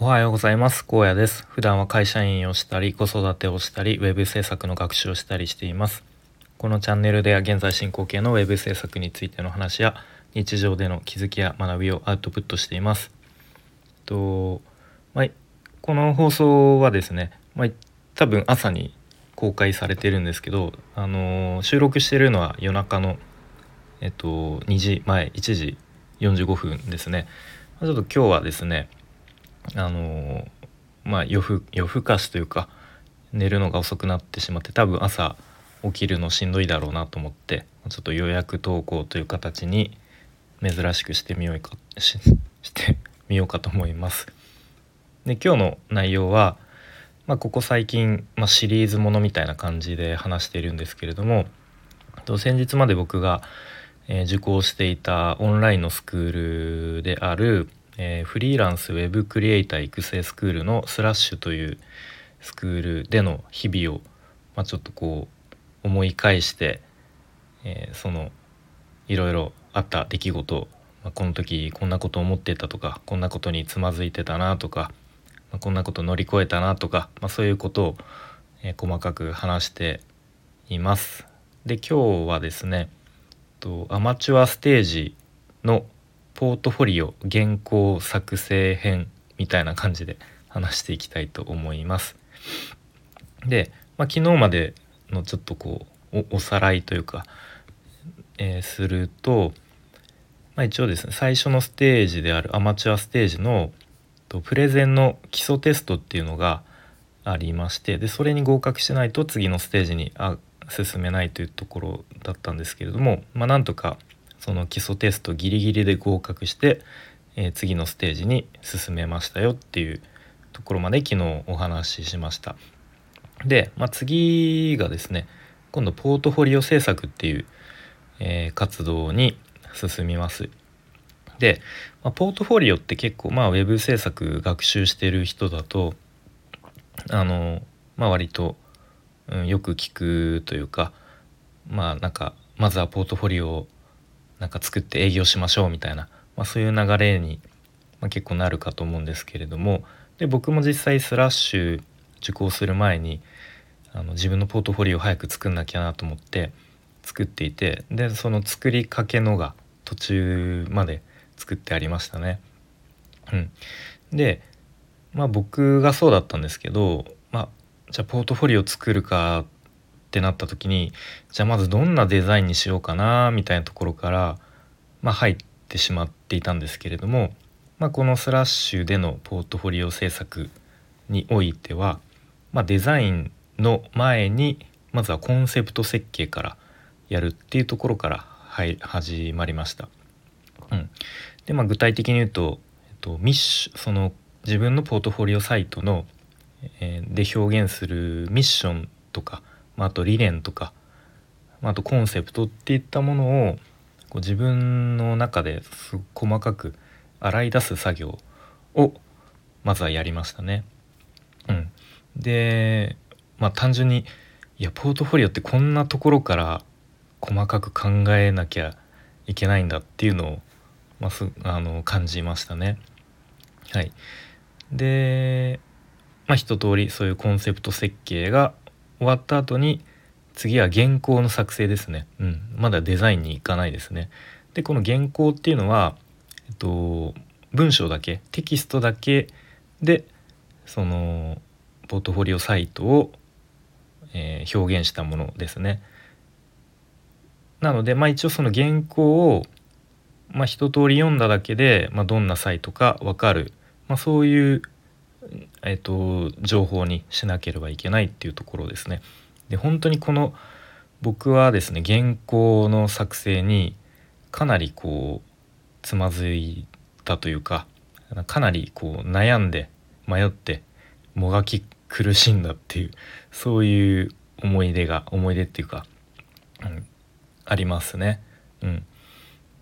おはようございます。高野です。普段は会社員をしたり子育てをしたりウェブ制作の学習をしたりしています。このチャンネルでは現在進行形のウェブ制作についての話や日常での気づきや学びをアウトプットしています。とまあ、この放送はですね、まあ、多分朝に公開されてるんですけど、あの、収録してるのは夜中の、えっと、2時前1時45分ですね。ちょっと今日はですねあのまあ夜更夜更かしというか寝るのが遅くなってしまって多分朝起きるのしんどいだろうなと思ってちょっと予約投稿という形に珍しくしてみようかし してみようかと思います。で今日の内容は、まあ、ここ最近、まあ、シリーズものみたいな感じで話しているんですけれども先日まで僕が、えー、受講していたオンラインのスクールであるえー、フリーランスウェブクリエイター育成スクールのスラッシュというスクールでの日々を、まあ、ちょっとこう思い返して、えー、そのいろいろあった出来事、まあ、この時こんなこと思ってたとかこんなことにつまずいてたなとか、まあ、こんなこと乗り越えたなとか、まあ、そういうことを、えー、細かく話しています。で今日はですねとアマチュアステージのポートフォリオ原稿作成編みたいな感じで話していきたいと思います。で、まあ、昨日までのちょっとこうおさらいというか、えー、すると、まあ、一応ですね最初のステージであるアマチュアステージのとプレゼンの基礎テストっていうのがありましてでそれに合格しないと次のステージにあ進めないというところだったんですけれども、まあ、なんとかその基礎テストギリギリで合格して、えー、次のステージに進めましたよっていうところまで昨日お話ししました。で、まあ、次がですね今度ポートフォリオ制作っていう、えー、活動に進みます。で、まあ、ポートフォリオって結構まあウェブ制作学習してる人だとあのまあ割と、うん、よく聞くというかまあなんかまずはポートフォリオをなんか作って営業しましょうみたいな、まあ、そういう流れに、まあ、結構なるかと思うんですけれどもで僕も実際スラッシュ受講する前にあの自分のポートフォリオを早く作んなきゃなと思って作っていてでその作りかけのが途中まで作ってありましたね。うん、でまあ僕がそうだったんですけど、まあ、じゃあポートフォリオ作るかっってなった時にじゃあまずどんなデザインにしようかなみたいなところから、まあ、入ってしまっていたんですけれども、まあ、このスラッシュでのポートフォリオ制作においては、まあ、デザインの前にまずはコンセプト設計からやるっていうところから、はい、始まりました。うん、で、まあ、具体的に言うと、えっと、ミッショその自分のポートフォリオサイトの、えー、で表現するミッションとかまあ、あと理念とか、まあ、あとコンセプトっていったものをこう自分の中です細かく洗い出す作業をまずはやりましたね。うん、でまあ単純にいやポートフォリオってこんなところから細かく考えなきゃいけないんだっていうのを、まあ、すあの感じましたね。はい、で、まあ、一通りそういうコンセプト設計が終わった後に次は原稿の作成ですね、うん、まだデザインに行かないですね。でこの原稿っていうのは、えっと、文章だけテキストだけでそのポートフォリオサイトを、えー、表現したものですね。なのでまあ一応その原稿をまあ一通り読んだだけで、まあ、どんなサイトか分かる、まあ、そういうえーと、情報にしなければいけないっていうところですね。で本当にこの僕はですね原稿の作成にかなりこうつまずいたというかかなりこう悩んで迷ってもがき苦しんだっていうそういう思い出が思い出っていうか、うん、ありますね。うん、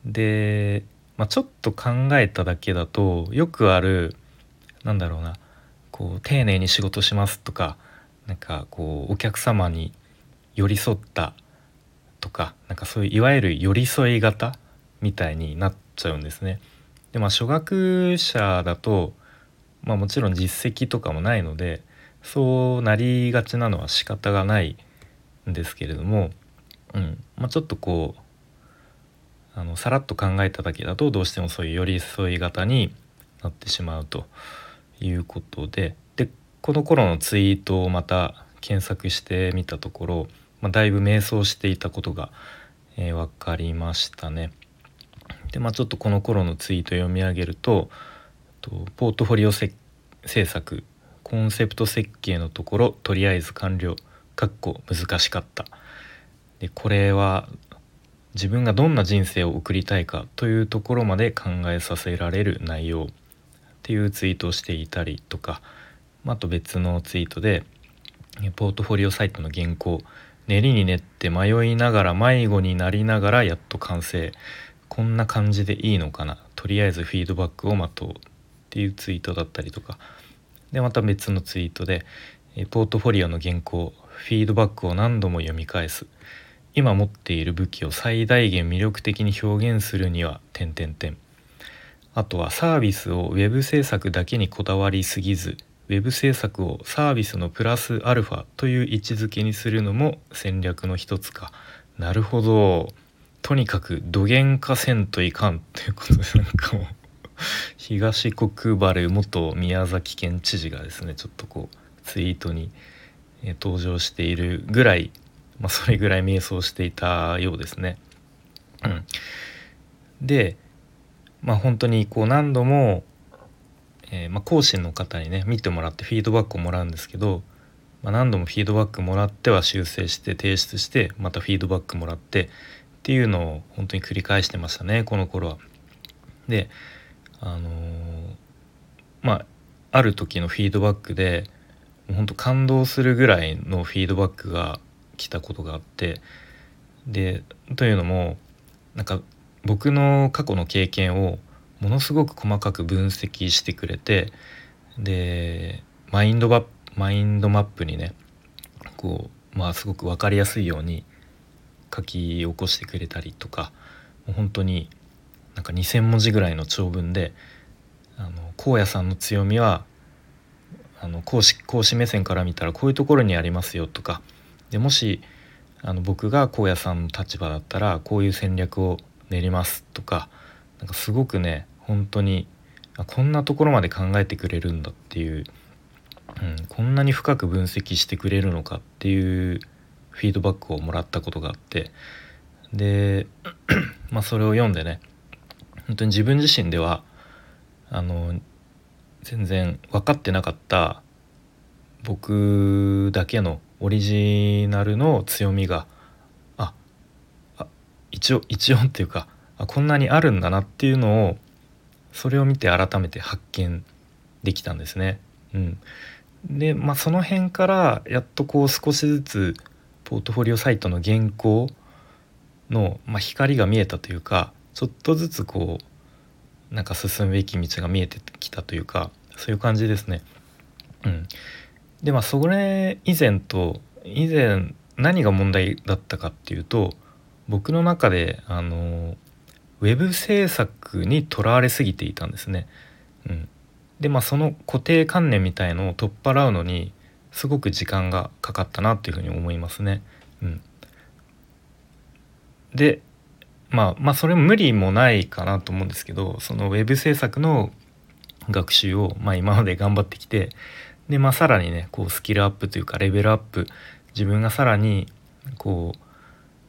で、まあ、ちょっと考えただけだとよくあるなんだろうなこう丁寧に仕事しますとかなんかこうお客様に寄り添ったとかなんかそういういわゆる寄り添い型みたいになっちゃうんですね。でまあ初学者だとまあもちろん実績とかもないのでそうなりがちなのは仕方がないんですけれども、うんまあ、ちょっとこうあのさらっと考えただけだとどうしてもそういう寄り添い型になってしまうということででこの頃のツイートをまた検索してみたところ、まあ、だいぶ迷走していたことが、えー、分かりましたね。でまあちょっとこの頃のツイート読み上げるとポートフォリオ制作コンセプト設計のところとりあえず完了かっこ難しかったでこれは自分がどんな人生を送りたいかというところまで考えさせられる内容っていうツイートをしていたりとかあと別のツイートでポートフォリオサイトの原稿練りに練って迷いながら迷子になりながらやっと完成。こんな感じでいいのかな。とりあえずフィードバックを待とうっていうツイートだったりとか。でまた別のツイートでポートフォリオの原稿フィードバックを何度も読み返す。今持っている武器を最大限魅力的に表現するには点々点あとはサービスを web 制作だけにこだわりすぎず web 制作をサービスのプラスアルファという位置づけにするのも戦略の一つか。なるほど。とにかく土源化せんといかんということでなんかもう 東国原元宮崎県知事がですねちょっとこうツイートに登場しているぐらいまあ、それぐらい迷走していたようですね。うん、でまあ本当にこう何度も、えー、まあ、講師の方にね見てもらってフィードバックをもらうんですけど、まあ、何度もフィードバックもらっては修正して提出してまたフィードバックもらってっていうのを本当に繰り返してましたねこの頃は。であのー、まあある時のフィードバックで本当感動するぐらいのフィードバックが来たことがあってでというのもなんか僕の過去の経験をものすごく細かく分析してくれてでマインドママインドマップにねこうまあすごく分かりやすいように書き起こしてくれたりとかもう本当になんか2,000文字ぐらいの長文であの荒野さんの強みはあの講師講師目線から見たらこういうところにありますよとかでもしあの僕が荒野さんの立場だったらこういう戦略を練りますとかなんかすごくね本当にこんなところまで考えてくれるんだっていう、うん、こんなに深く分析してくれるのかっていうフィードバックをもらったことがあってで まあそれを読んでね本当に自分自身ではあの全然分かってなかった僕だけのオリジナルの強みが一応一応っていうかあこんなにあるんだなっていうのをそれを見て改めて発見できたんですね。うん、でまあその辺からやっとこう少しずつポートフォリオサイトの原稿の、まあ、光が見えたというかちょっとずつこうなんか進むべき道が見えてきたというかそういう感じですね。うん、でまあそれ以前と以前何が問題だったかっていうと僕の中であのウェブ制作にとらわれすぎていたんですね。うん、でまあその固定観念みたいのを取っ払うのにすごく時間がかかったなっていうふうに思いますね。うん、でまあまあそれも無理もないかなと思うんですけどそのウェブ制作の学習を、まあ、今まで頑張ってきてでまあさらにねこうスキルアップというかレベルアップ自分がさらにこう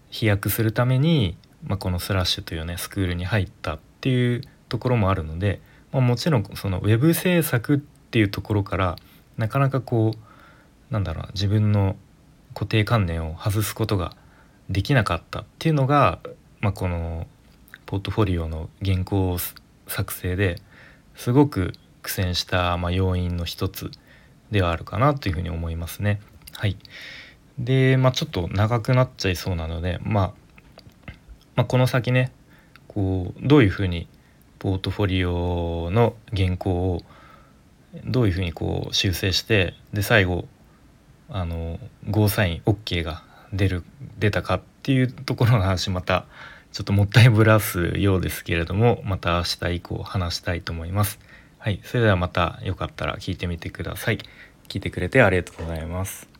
飛躍するために、まあ、このスラッシュというねスクールに入ったっていうところもあるので、まあ、もちろんそのウェブ制作っていうところからなかなかこうなんだろう自分の固定観念を外すことができなかったっていうのが、まあ、このポートフォリオの原稿作成ですごく苦戦した、ま、要因の一つではあるかなというふうに思いますね。はい、で、まあ、ちょっと長くなっちゃいそうなので、まあ、まあ、この先ねこうどういうふうにポートフォリオの原稿をどういうふうにこう修正してで最後あのゴーサイン OK が出る出たかっていうところの話またちょっともったいぶらすようですけれどもまた明日以降話したいと思います。はいそれではまたよかったら聞いてみてください聞いてくれてありがとうございます